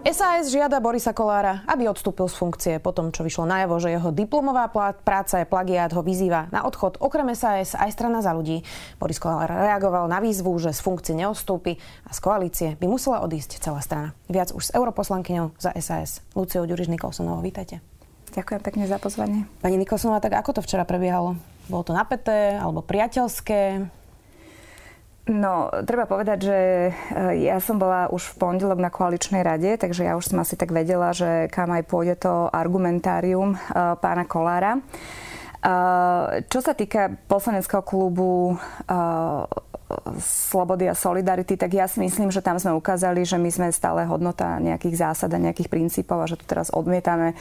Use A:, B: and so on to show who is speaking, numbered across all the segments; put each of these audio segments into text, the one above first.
A: SAS žiada Borisa Kolára, aby odstúpil z funkcie po tom, čo vyšlo najavo, že jeho diplomová práca je plagiát, ho vyzýva na odchod okrem SAS aj strana za ľudí. Boris Kolár reagoval na výzvu, že z funkcie neodstúpi a z koalície by musela odísť celá strana. Viac už s europoslankyňou za SAS Luciou Ďuriš Nikolsonovou. Vítajte.
B: Ďakujem pekne za pozvanie.
A: Pani Nikolsonová, tak ako to včera prebiehalo? Bolo to napäté alebo priateľské?
B: No, treba povedať, že e, ja som bola už v pondelok na koaličnej rade, takže ja už som asi tak vedela, že kam aj pôjde to argumentárium e, pána Kolára. E, čo sa týka poslaneckého klubu slobody a solidarity, tak ja si myslím, že tam sme ukázali, že my sme stále hodnota nejakých zásad a nejakých princípov a že tu teraz odmietame e,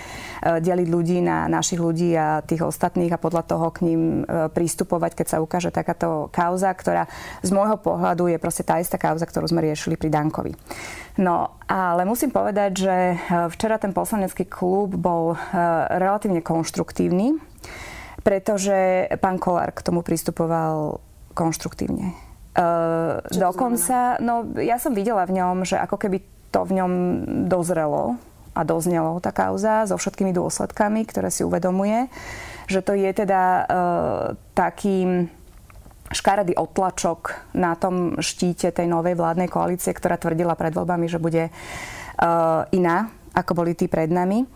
B: deliť ľudí na našich ľudí a tých ostatných a podľa toho k ním e, prístupovať, keď sa ukáže takáto kauza, ktorá z môjho pohľadu je proste tá istá kauza, ktorú sme riešili pri Dankovi. No, ale musím povedať, že e, včera ten poslanecký klub bol relatívne konštruktívny, pretože pán Kolár k tomu pristupoval konštruktívne. Uh, dokonca, no ja som videla v ňom, že ako keby to v ňom dozrelo a doznelo tá kauza so všetkými dôsledkami, ktoré si uvedomuje, že to je teda uh, taký škaredý otlačok na tom štíte tej novej vládnej koalície, ktorá tvrdila pred voľbami, že bude uh, iná, ako boli tí pred nami.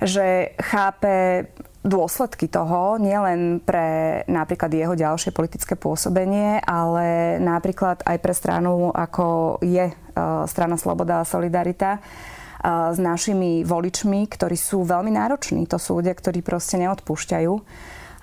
B: Že chápe dôsledky toho, nielen pre napríklad jeho ďalšie politické pôsobenie, ale napríklad aj pre stranu, ako je e, strana Sloboda a Solidarita, e, s našimi voličmi, ktorí sú veľmi nároční. To sú ľudia, ktorí proste neodpúšťajú.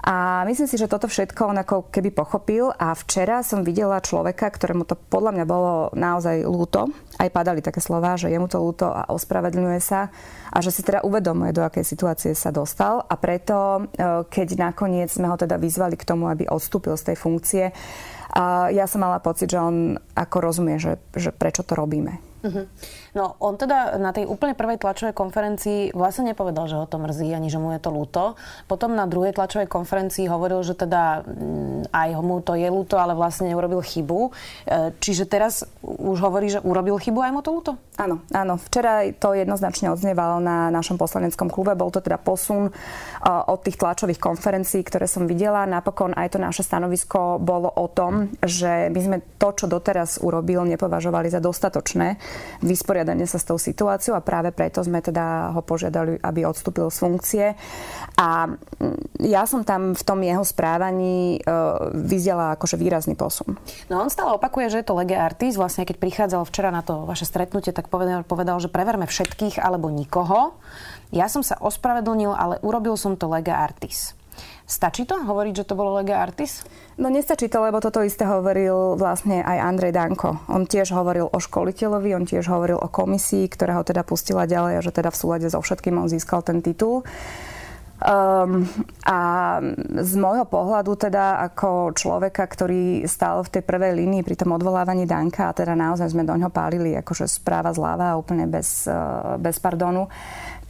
B: A myslím si, že toto všetko on ako keby pochopil a včera som videla človeka, ktorému to podľa mňa bolo naozaj lúto. Aj padali také slova, že je mu to lúto a ospravedlňuje sa a že si teda uvedomuje, do akej situácie sa dostal a preto, e, keď nakoniec sme ho teda vyzvali k tomu, aby odstúpil z tej funkcie, ja som mala pocit, že on ako rozumie, že, že prečo to robíme. Uh-huh.
A: No on teda na tej úplne prvej tlačovej konferencii vlastne nepovedal, že ho to mrzí, ani že mu je to ľúto. Potom na druhej tlačovej konferencii hovoril, že teda mm, aj mu to je ľúto, ale vlastne neurobil chybu. E, čiže teraz už hovorí, že urobil chybu aj mu to ľúto?
B: Áno, áno. Včera to jednoznačne odznievalo na našom poslaneckom klube. Bol to teda posun e, od tých tlačových konferencií, ktoré som videla. Napokon aj to naše stanovisko bolo o tom, že my sme to, čo doteraz urobil, nepovažovali za dostatočné vysporiadanie sa s tou situáciou a práve preto sme teda ho požiadali, aby odstúpil z funkcie. A mm, ja som tam v tom jeho správaní e, vyzdela akože výrazný posun.
A: No on stále opakuje, že je to lege artis. Vlastne keď prichádzal včera na to vaše stretnutie, tak povedal, povedal že preverme všetkých alebo nikoho. Ja som sa ospravedlnil, ale urobil som to lega artis. Stačí to hovoriť, že to bolo lega artis?
B: No nestačí to, lebo toto isté hovoril vlastne aj Andrej Danko. On tiež hovoril o školiteľovi, on tiež hovoril o komisii, ktorá ho teda pustila ďalej a že teda v súlade so všetkým on získal ten titul. Um, a z môjho pohľadu teda ako človeka, ktorý stál v tej prvej línii pri tom odvolávaní Danka a teda naozaj sme do ňoho pálili akože správa zľava úplne bez, uh, bez pardonu,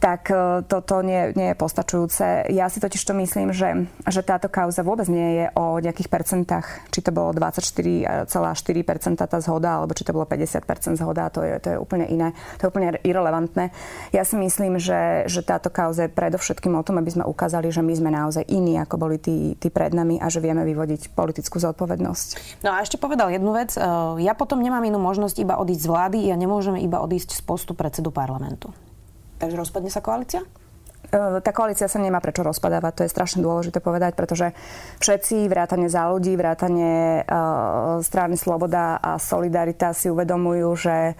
B: tak e, toto nie, nie je postačujúce. Ja si totiž to myslím, že, že táto kauza vôbec nie je o nejakých percentách, či to bolo 24,4% tá zhoda, alebo či to bolo 50% zhoda, to je, to je úplne iné, to je úplne irrelevantné. Ja si myslím, že, že táto kauza je predovšetkým o tom, aby sme ukázali, že my sme naozaj iní, ako boli tí, tí pred nami a že vieme vyvodiť politickú zodpovednosť.
A: No a ešte povedal jednu vec. E, ja potom nemám inú možnosť iba odísť z vlády, ja nemôžem iba odísť z postu predsedu parlamentu. Takže rozpadne sa koalícia?
B: E, tá koalícia sa nemá prečo rozpadávať, to je strašne dôležité povedať, pretože všetci, vrátane za ľudí, vrátane uh, strany Sloboda a Solidarita si uvedomujú, že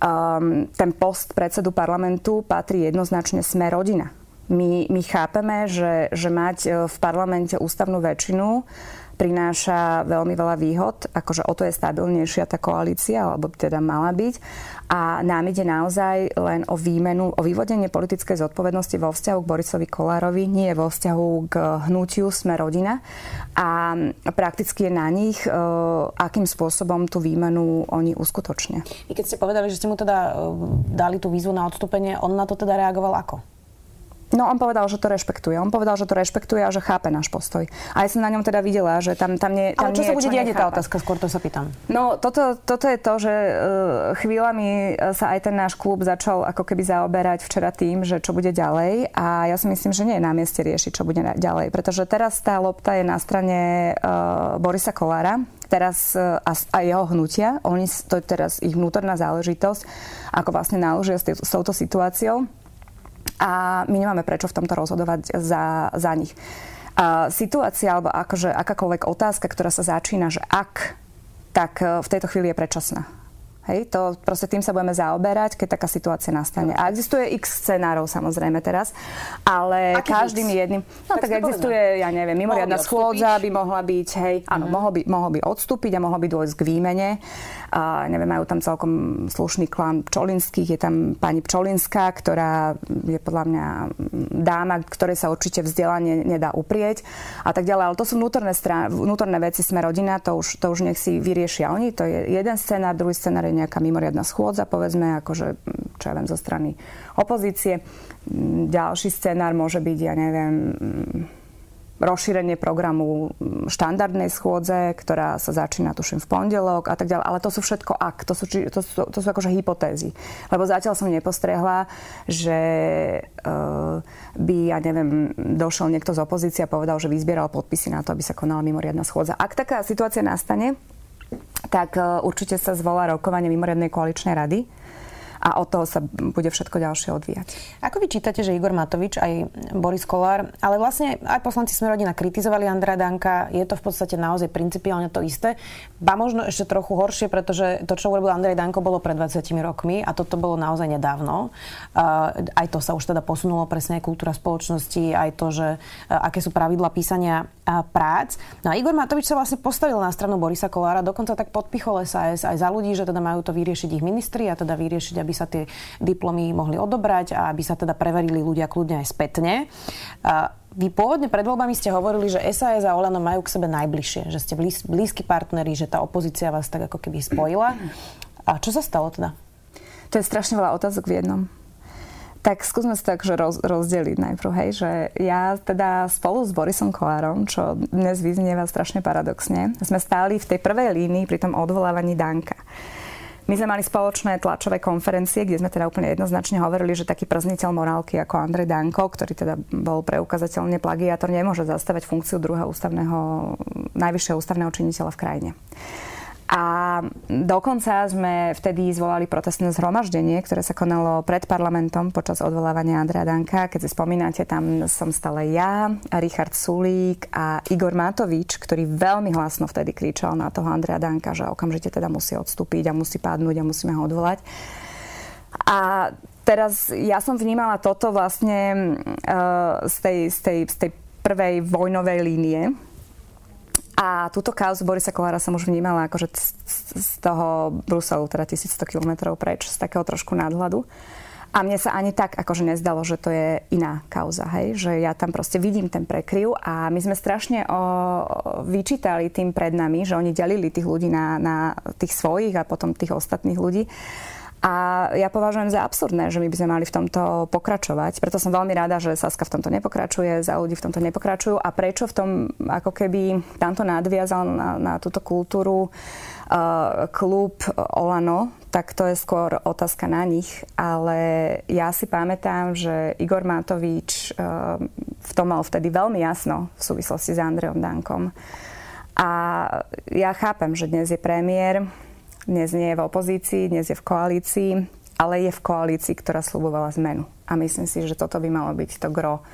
B: um, ten post predsedu parlamentu patrí jednoznačne sme rodina. My, my chápeme, že, že mať v parlamente ústavnú väčšinu prináša veľmi veľa výhod, akože o to je stabilnejšia tá koalícia, alebo teda mala byť. A nám ide naozaj len o výmenu, o vyvodenie politickej zodpovednosti vo vzťahu k Borisovi Kolárovi, nie vo vzťahu k hnutiu Sme rodina. A prakticky je na nich, e, akým spôsobom tú výmenu oni uskutočnia.
A: I keď ste povedali, že ste mu teda e, dali tú výzvu na odstúpenie, on na to teda reagoval ako?
B: No on povedal, že to rešpektuje. On povedal, že to rešpektuje a že chápe náš postoj. A ja som na ňom teda videla, že tam, tam nie
A: tam
B: Ale čo
A: nie, sa bude diať, tá otázka, skôr to sa pýtam.
B: No toto, toto je to, že uh, chvíľami sa aj ten náš klub začal ako keby zaoberať včera tým, že čo bude ďalej. A ja si myslím, že nie je na mieste riešiť, čo bude ďalej. Pretože teraz tá lopta je na strane uh, Borisa Kolára, teraz a, a jeho hnutia. Oni, to je teraz ich vnútorná záležitosť, ako vlastne náložia s, s touto situáciou a my nemáme prečo v tomto rozhodovať za, za nich. A situácia alebo akože akákoľvek otázka, ktorá sa začína, že ak, tak e, v tejto chvíli je predčasná. Hej, to proste tým sa budeme zaoberať, keď taká situácia nastane. A existuje x scenárov samozrejme teraz, ale Aký každým x? jedným... No tak, tak existuje, povedal. ja neviem, mimoriadná schôdza by mohla byť, hej, áno, mm-hmm. mohol, by, mohol by odstúpiť a mohol by dôjsť k výmene. A neviem, majú tam celkom slušný klan Pčolinských, je tam pani Pčolinská, ktorá je podľa mňa dáma, ktorej sa určite vzdelanie nedá uprieť a tak ďalej. Ale to sú vnútorné, strán, vnútorné veci, sme rodina, to už, to už nech si vyriešia oni. To je jeden scenár, druhý scenár je nejaká mimoriadná schôdza, povedzme, akože, čo ja viem, zo strany opozície. Ďalší scenár môže byť, ja neviem, rozšírenie programu štandardnej schôdze, ktorá sa začína, tuším, v pondelok a tak ďalej. Ale to sú všetko ak, to sú, to sú, to sú akože hypotézy. Lebo zatiaľ som nepostrehla, že uh, by, ja neviem, došiel niekto z opozície a povedal, že vyzbieral podpisy na to, aby sa konala mimoriadna schôdza. Ak taká situácia nastane, tak e, určite sa zvolá rokovanie mimoriadnej koaličnej rady a od toho sa bude všetko ďalšie odvíjať.
A: Ako vy čítate, že Igor Matovič aj Boris Kolár, ale vlastne aj poslanci sme rodina kritizovali Andra Danka, je to v podstate naozaj principiálne to isté. Ba možno ešte trochu horšie, pretože to, čo urobil Andrej Danko, bolo pred 20 rokmi a toto bolo naozaj nedávno. Aj to sa už teda posunulo presne aj kultúra spoločnosti, aj to, že aké sú pravidla písania prác. No a Igor Matovič sa vlastne postavil na stranu Borisa Kolára, dokonca tak podpichol SAS aj za ľudí, že teda majú to vyriešiť ich ministri a teda vyriešiť, aby sa tie diplomy mohli odobrať a aby sa teda preverili ľudia kľudne aj spätne. Vy pôvodne pred voľbami ste hovorili, že SAS a Olano majú k sebe najbližšie, že ste blíz, blízki partneri, že tá opozícia vás tak ako keby spojila. A čo sa stalo teda?
B: To je strašne veľa otázok v jednom. Tak skúsme si tak, roz, rozdeliť najprv, hej, že ja teda spolu s Borisom Kolárom, čo dnes vyznieva strašne paradoxne, sme stáli v tej prvej línii pri tom odvolávaní Danka. My sme mali spoločné tlačové konferencie, kde sme teda úplne jednoznačne hovorili, že taký przniteľ morálky ako Andrej Danko, ktorý teda bol preukazateľne plagiátor, nemôže zastávať funkciu druhého ústavného, najvyššieho ústavného činiteľa v krajine. A dokonca sme vtedy zvolali protestné zhromaždenie, ktoré sa konalo pred parlamentom počas odvolávania Andrea Danka. Keď si spomínate, tam som stále ja, Richard Sulík a Igor Matovič, ktorý veľmi hlasno vtedy kričal na toho Andrea Danka, že okamžite teda musí odstúpiť a musí padnúť a musíme ho odvolať. A teraz ja som vnímala toto vlastne uh, z, tej, z, tej, z tej prvej vojnovej línie, a túto kauzu Borisa Kolára som už vnímala akože z toho Bruselu, teda 1100 km preč, z takého trošku nadhľadu. A mne sa ani tak akože nezdalo, že to je iná kauza, hej? že ja tam proste vidím ten prekryv a my sme strašne o, vyčítali tým pred nami, že oni delili tých ľudí na, na tých svojich a potom tých ostatných ľudí. A ja považujem za absurdné, že my by sme mali v tomto pokračovať. Preto som veľmi rada, že Saska v tomto nepokračuje, za ľudí v tomto nepokračujú. A prečo v tom ako keby tamto nadviazal na, na túto kultúru uh, klub Olano, tak to je skôr otázka na nich. Ale ja si pamätám, že Igor Matovič uh, v tom mal vtedy veľmi jasno v súvislosti s Andreom Dankom. A ja chápem, že dnes je premiér, dnes nie je v opozícii, dnes je v koalícii ale je v koalícii, ktorá slubovala zmenu. A myslím si, že toto by malo byť to gro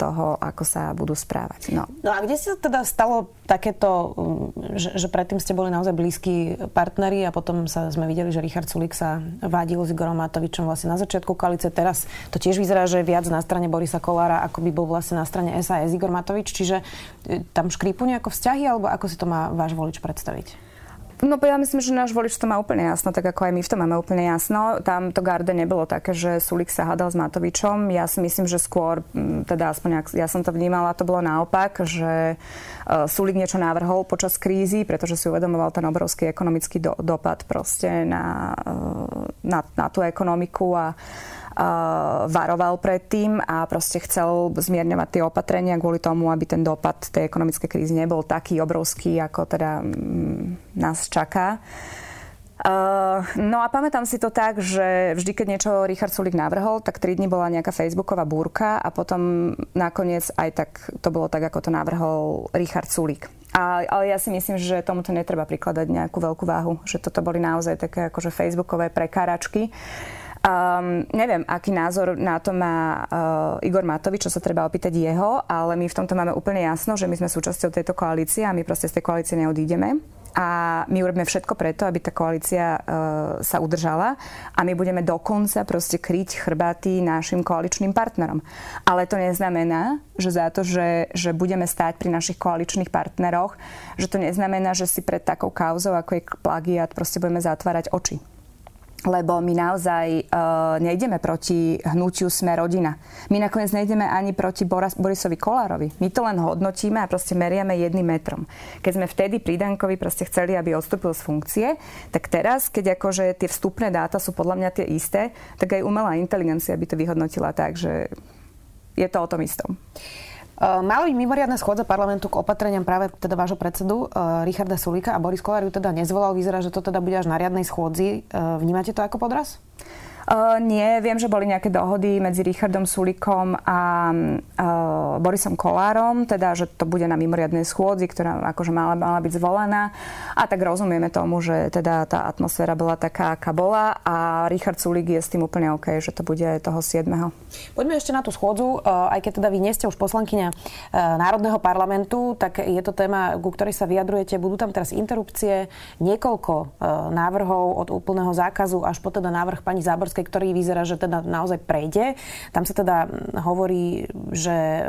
B: toho, ako sa budú správať.
A: No. no a kde sa teda stalo takéto, mm, že, že predtým ste boli naozaj blízki partneri a potom sa sme videli, že Richard Sulik sa vádil s Igorom Matovičom vlastne na začiatku koalície. Teraz to tiež vyzerá, že viac na strane Borisa Kolára, ako by bol vlastne na strane SAS Igor Matovič. Čiže e, tam škrípu nejako vzťahy, alebo ako si to má váš volič predstaviť?
B: No ja myslím, že náš volič to má úplne jasno, tak ako aj my v tom máme úplne jasno. Tam to garde nebolo také, že Sulik sa hádal s Matovičom. Ja si myslím, že skôr, teda aspoň ja som to vnímala, to bolo naopak, že e, Sulik niečo navrhol počas krízy, pretože si uvedomoval ten obrovský ekonomický do, dopad proste na, e, na, na tú ekonomiku a varoval predtým a proste chcel zmierňovať tie opatrenia kvôli tomu, aby ten dopad tej ekonomickej krízy nebol taký obrovský, ako teda mm, nás čaká. Uh, no a pamätám si to tak, že vždy, keď niečo Richard Sulik navrhol, tak 3 dní bola nejaká facebooková búrka a potom nakoniec aj tak to bolo tak, ako to navrhol Richard Sulik. A, ale ja si myslím, že tomuto netreba prikladať nejakú veľkú váhu, že toto boli naozaj také akože facebookové prekáračky. Um, neviem, aký názor na to má uh, Igor Matovič, čo sa treba opýtať jeho, ale my v tomto máme úplne jasno, že my sme súčasťou tejto koalície a my proste z tej koalície neodídeme. A my urobíme všetko preto, aby tá koalícia uh, sa udržala a my budeme dokonca proste kryť chrbaty našim koaličným partnerom. Ale to neznamená, že za to, že, že budeme stáť pri našich koaličných partneroch, že to neznamená, že si pred takou kauzou, ako je plagiat, proste budeme zatvárať oči lebo my naozaj uh, nejdeme proti hnutiu Sme rodina. My nakoniec nejdeme ani proti Boras, Borisovi Kolárovi. My to len hodnotíme a proste meriame jedným metrom. Keď sme vtedy pri Dankovi proste chceli, aby odstúpil z funkcie, tak teraz, keď akože tie vstupné dáta sú podľa mňa tie isté, tak aj umelá inteligencia by to vyhodnotila tak, že je to o tom istom.
A: Uh, mala byť mimoriadna schôdza parlamentu k opatreniam práve teda vášho predsedu uh, Richarda Sulíka a Boris Kolár ju teda nezvolal. Vyzerá, že to teda bude až na riadnej schôdzi. Uh, vnímate to ako podraz?
B: Uh, nie, viem, že boli nejaké dohody medzi Richardom Sulikom a uh, Borisom Kolárom, teda, že to bude na mimoriadnej schôdzi, ktorá akože mala, mala byť zvolená. A tak rozumieme tomu, že teda tá atmosféra bola taká, aká bola a Richard Sulik je s tým úplne OK, že to bude toho 7.
A: Poďme ešte na tú schôdzu. Uh, aj keď teda vy nie ste už poslankyňa Národného parlamentu, tak je to téma, ku ktorej sa vyjadrujete. Budú tam teraz interrupcie, niekoľko návrhov od úplného zákazu až po teda návrh pani Zábor Záborskej, ktorý vyzerá, že teda naozaj prejde. Tam sa teda hovorí, že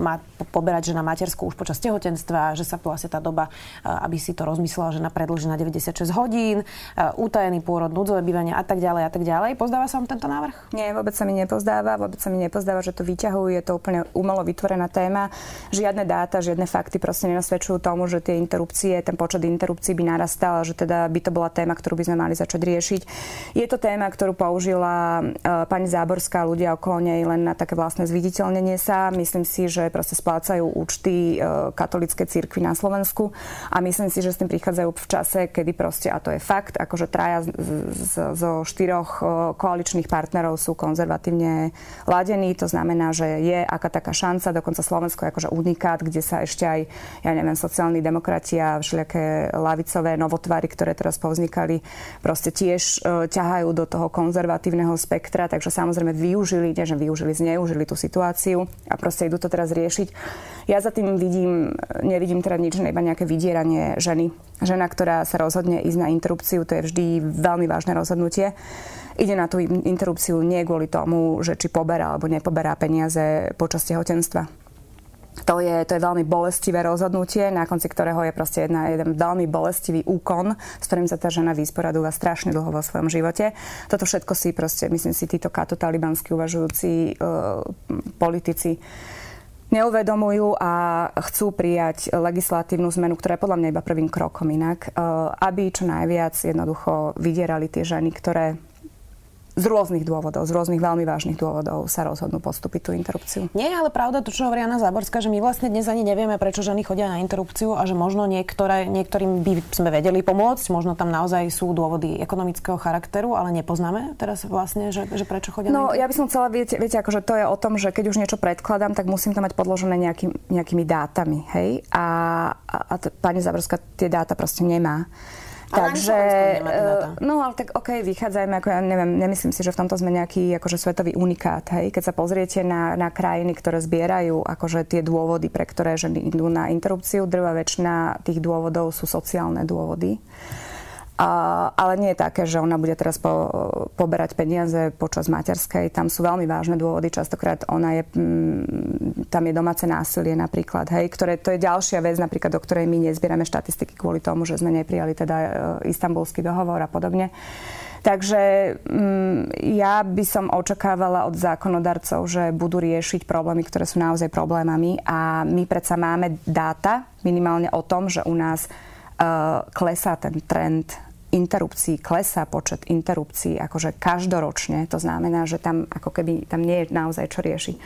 A: má poberať žena matersku už počas tehotenstva, že sa vlastne tá doba, aby si to rozmyslela, že na predlží na 96 hodín, utajený pôrod, núdzové bývanie a tak ďalej a tak ďalej. Pozdáva sa vám tento návrh?
B: Nie, vôbec sa mi nepozdáva, vôbec sa mi nepozdáva, že to vyťahujú, je to úplne umelo vytvorená téma. Žiadne dáta, žiadne fakty proste nenasvedčujú tomu, že tie interrupcie, ten počet interrupcií by narastal, že teda by to bola téma, ktorú by sme mali začať riešiť. Je to téma, ktorú používajú použila e, pani Záborská ľudia okolo nej len na také vlastné zviditeľnenie sa. Myslím si, že proste splácajú účty e, katolíckej cirkvi na Slovensku a myslím si, že s tým prichádzajú v čase, kedy proste, a to je fakt, akože traja z, z, zo štyroch e, koaličných partnerov sú konzervatívne ladení. To znamená, že je aká taká šanca, dokonca Slovensko je akože unikát, kde sa ešte aj, ja neviem, sociálni demokrati a všelijaké lavicové novotvary, ktoré teraz povznikali, proste tiež ťahajú do toho konzervatívneho konzervatívneho spektra, takže samozrejme využili, nie že využili, zneužili tú situáciu a proste idú to teraz riešiť. Ja za tým vidím, nevidím teda nič, iba nejaké vydieranie ženy. Žena, ktorá sa rozhodne ísť na interrupciu, to je vždy veľmi vážne rozhodnutie. Ide na tú interrupciu nie kvôli tomu, že či poberá alebo nepoberá peniaze počas tehotenstva to je, to je veľmi bolestivé rozhodnutie, na konci ktorého je proste jedna, jeden veľmi bolestivý úkon, s ktorým sa tá žena vysporadúva strašne dlho vo svojom živote. Toto všetko si proste, myslím si, títo katotalibansky uvažujúci uh, politici neuvedomujú a chcú prijať legislatívnu zmenu, ktorá je podľa mňa iba prvým krokom inak, uh, aby čo najviac jednoducho vydierali tie ženy, ktoré z rôznych dôvodov, z rôznych veľmi vážnych dôvodov sa rozhodnú podstúpiť tú interrupciu.
A: Nie je ale pravda to, čo hovorí Anna Záborská, že my vlastne dnes ani nevieme, prečo ženy chodia na interrupciu a že možno niektoré, niektorým by sme vedeli pomôcť, možno tam naozaj sú dôvody ekonomického charakteru, ale nepoznáme teraz vlastne, že, že prečo chodia
B: No,
A: na
B: ja by som chcela, viete, viete, akože to je o tom, že keď už niečo predkladám, tak musím to mať podložené nejaký, nejakými dátami, hej? A, a, a t- pani Záborská tie dáta proste nemá.
A: Takže,
B: no ale tak OK, vychádzajme, ako ja neviem, nemyslím si, že v tomto sme nejaký akože svetový unikát, hej. Keď sa pozriete na, na krajiny, ktoré zbierajú akože tie dôvody, pre ktoré ženy idú na interrupciu, drva väčšina tých dôvodov sú sociálne dôvody. Ale nie je také, že ona bude teraz po, poberať peniaze počas materskej. Tam sú veľmi vážne dôvody. Častokrát ona je, mm, tam je domáce násilie napríklad. Hej, ktoré, to je ďalšia vec, napríklad, o ktorej my nezbierame štatistiky kvôli tomu, že sme neprijali teda e, istambulský dohovor a podobne. Takže mm, ja by som očakávala od zákonodarcov, že budú riešiť problémy, ktoré sú naozaj problémami a my predsa máme dáta minimálne o tom, že u nás uh, klesá ten trend interrupcií, klesá počet interrupcií akože každoročne. To znamená, že tam ako keby tam nie je naozaj čo riešiť.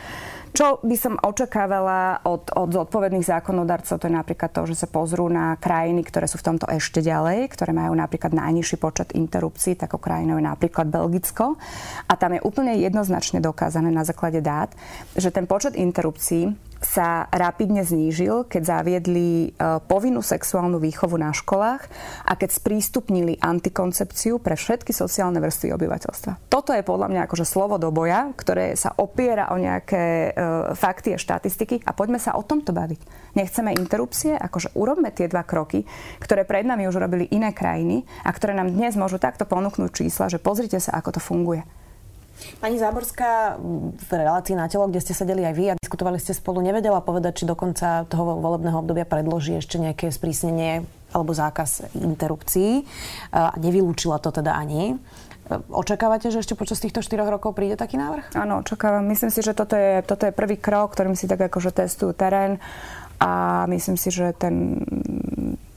B: Čo by som očakávala od, od zodpovedných zákonodarcov, to je napríklad to, že sa pozrú na krajiny, ktoré sú v tomto ešte ďalej, ktoré majú napríklad najnižší počet interrupcií, takou krajinou je napríklad Belgicko. A tam je úplne jednoznačne dokázané na základe dát, že ten počet interrupcií sa rapidne znížil, keď zaviedli e, povinnú sexuálnu výchovu na školách a keď sprístupnili antikoncepciu pre všetky sociálne vrstvy obyvateľstva. Toto je podľa mňa akože slovo do boja, ktoré sa opiera o nejaké e, fakty a štatistiky a poďme sa o tomto baviť. Nechceme interrupcie, akože urobme tie dva kroky, ktoré pred nami už robili iné krajiny a ktoré nám dnes môžu takto ponúknuť čísla, že pozrite sa, ako to funguje.
A: Pani Záborská v relácii na telo, kde ste sedeli aj vy a diskutovali ste spolu, nevedela povedať, či do konca toho volebného obdobia predloží ešte nejaké sprísnenie alebo zákaz interrupcií. A nevylúčila to teda ani. Očakávate, že ešte počas týchto 4 rokov príde taký návrh?
B: Áno, očakávam. Myslím si, že toto je, toto je prvý krok, ktorým si tak akože testujú terén a myslím si, že ten,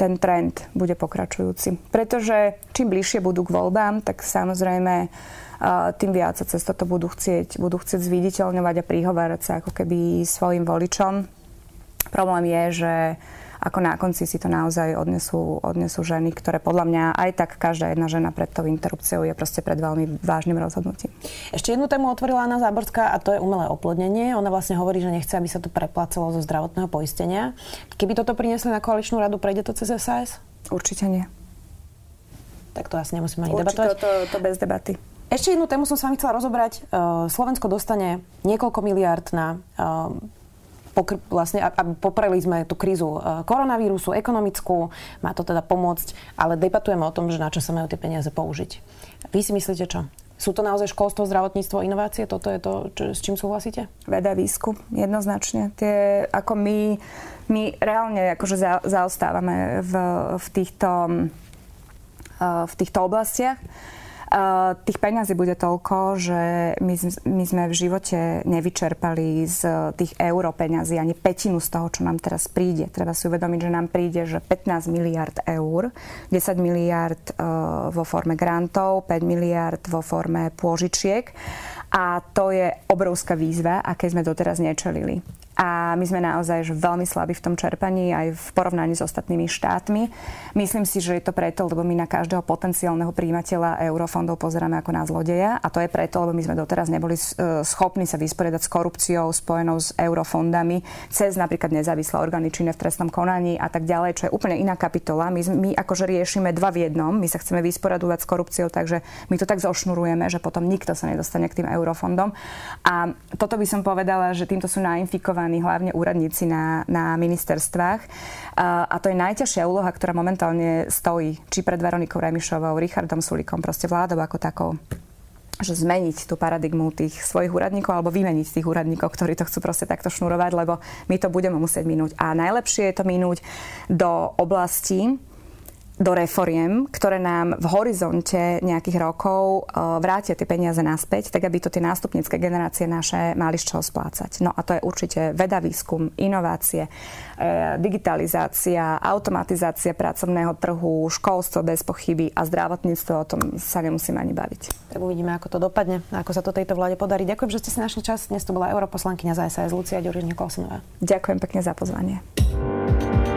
B: ten trend bude pokračujúci. Pretože čím bližšie budú k voľbám, tak samozrejme tým viac sa cez toto budú chcieť, budú chcieť zviditeľňovať a prihovárať sa ako keby svojim voličom. Problém je, že ako na konci si to naozaj odnesú, odnesú ženy, ktoré podľa mňa aj tak každá jedna žena pred tou interrupciou je proste pred veľmi vážnym rozhodnutím.
A: Ešte jednu tému otvorila Anna Záborská a to je umelé oplodnenie. Ona vlastne hovorí, že nechce, aby sa to preplácalo zo zdravotného poistenia. Keby toto priniesli na koaličnú radu, prejde to cez SAS?
B: Určite nie.
A: Tak to asi nemusíme ani Určite debatovať.
B: To, to bez debaty.
A: Ešte jednu tému som s vami chcela rozobrať. Uh, Slovensko dostane niekoľko miliard na uh, pokr- vlastne, aby popreli sme tú krízu uh, koronavírusu, ekonomickú, má to teda pomôcť, ale debatujeme o tom, že na čo sa majú tie peniaze použiť. Vy si myslíte čo? Sú to naozaj školstvo, zdravotníctvo, inovácie? Toto je to, čo, s čím súhlasíte?
B: Veda, výskum, jednoznačne. Tie, ako my, my reálne akože za, zaostávame v, v, týchto, v týchto oblastiach. Uh, tých peňazí bude toľko, že my, my sme v živote nevyčerpali z tých euro peňazí ani petinu z toho, čo nám teraz príde. Treba si uvedomiť, že nám príde, že 15 miliard eur, 10 miliard uh, vo forme grantov, 5 miliard vo forme pôžičiek a to je obrovská výzva, aké sme doteraz nečelili a my sme naozaj veľmi slabí v tom čerpaní aj v porovnaní s ostatnými štátmi. Myslím si, že je to preto, lebo my na každého potenciálneho príjimateľa eurofondov pozeráme ako na zlodeja a to je preto, lebo my sme doteraz neboli e, schopní sa vysporiadať s korupciou spojenou s eurofondami cez napríklad nezávislé orgány činné v trestnom konaní a tak ďalej, čo je úplne iná kapitola. My, my akože riešime dva v jednom, my sa chceme vysporiadovať s korupciou, takže my to tak zošnurujeme, že potom nikto sa nedostane k tým eurofondom. A toto by som povedala, že týmto sú nainfikovaní zamestnaní hlavne úradníci na, na ministerstvách. A, to je najťažšia úloha, ktorá momentálne stojí, či pred Veronikou Remišovou, Richardom Sulikom, proste vládou ako takou že zmeniť tú paradigmu tých svojich úradníkov alebo vymeniť tých úradníkov, ktorí to chcú proste takto šnurovať, lebo my to budeme musieť minúť. A najlepšie je to minúť do oblastí, do reforiem, ktoré nám v horizonte nejakých rokov e, vrátia tie peniaze naspäť, tak aby to tie nástupnícke generácie naše mali z čoho splácať. No a to je určite veda, výskum, inovácie, e, digitalizácia, automatizácia pracovného trhu, školstvo bez pochyby a zdravotníctvo, o tom sa nemusíme ani baviť.
A: Tak uvidíme, ako to dopadne, ako sa to tejto vláde podarí. Ďakujem, že ste si našli čas. Dnes to bola europoslankyňa za SAS Lucia Ďuriš Nikolsonová.
B: Ďakujem pekne za pozvanie.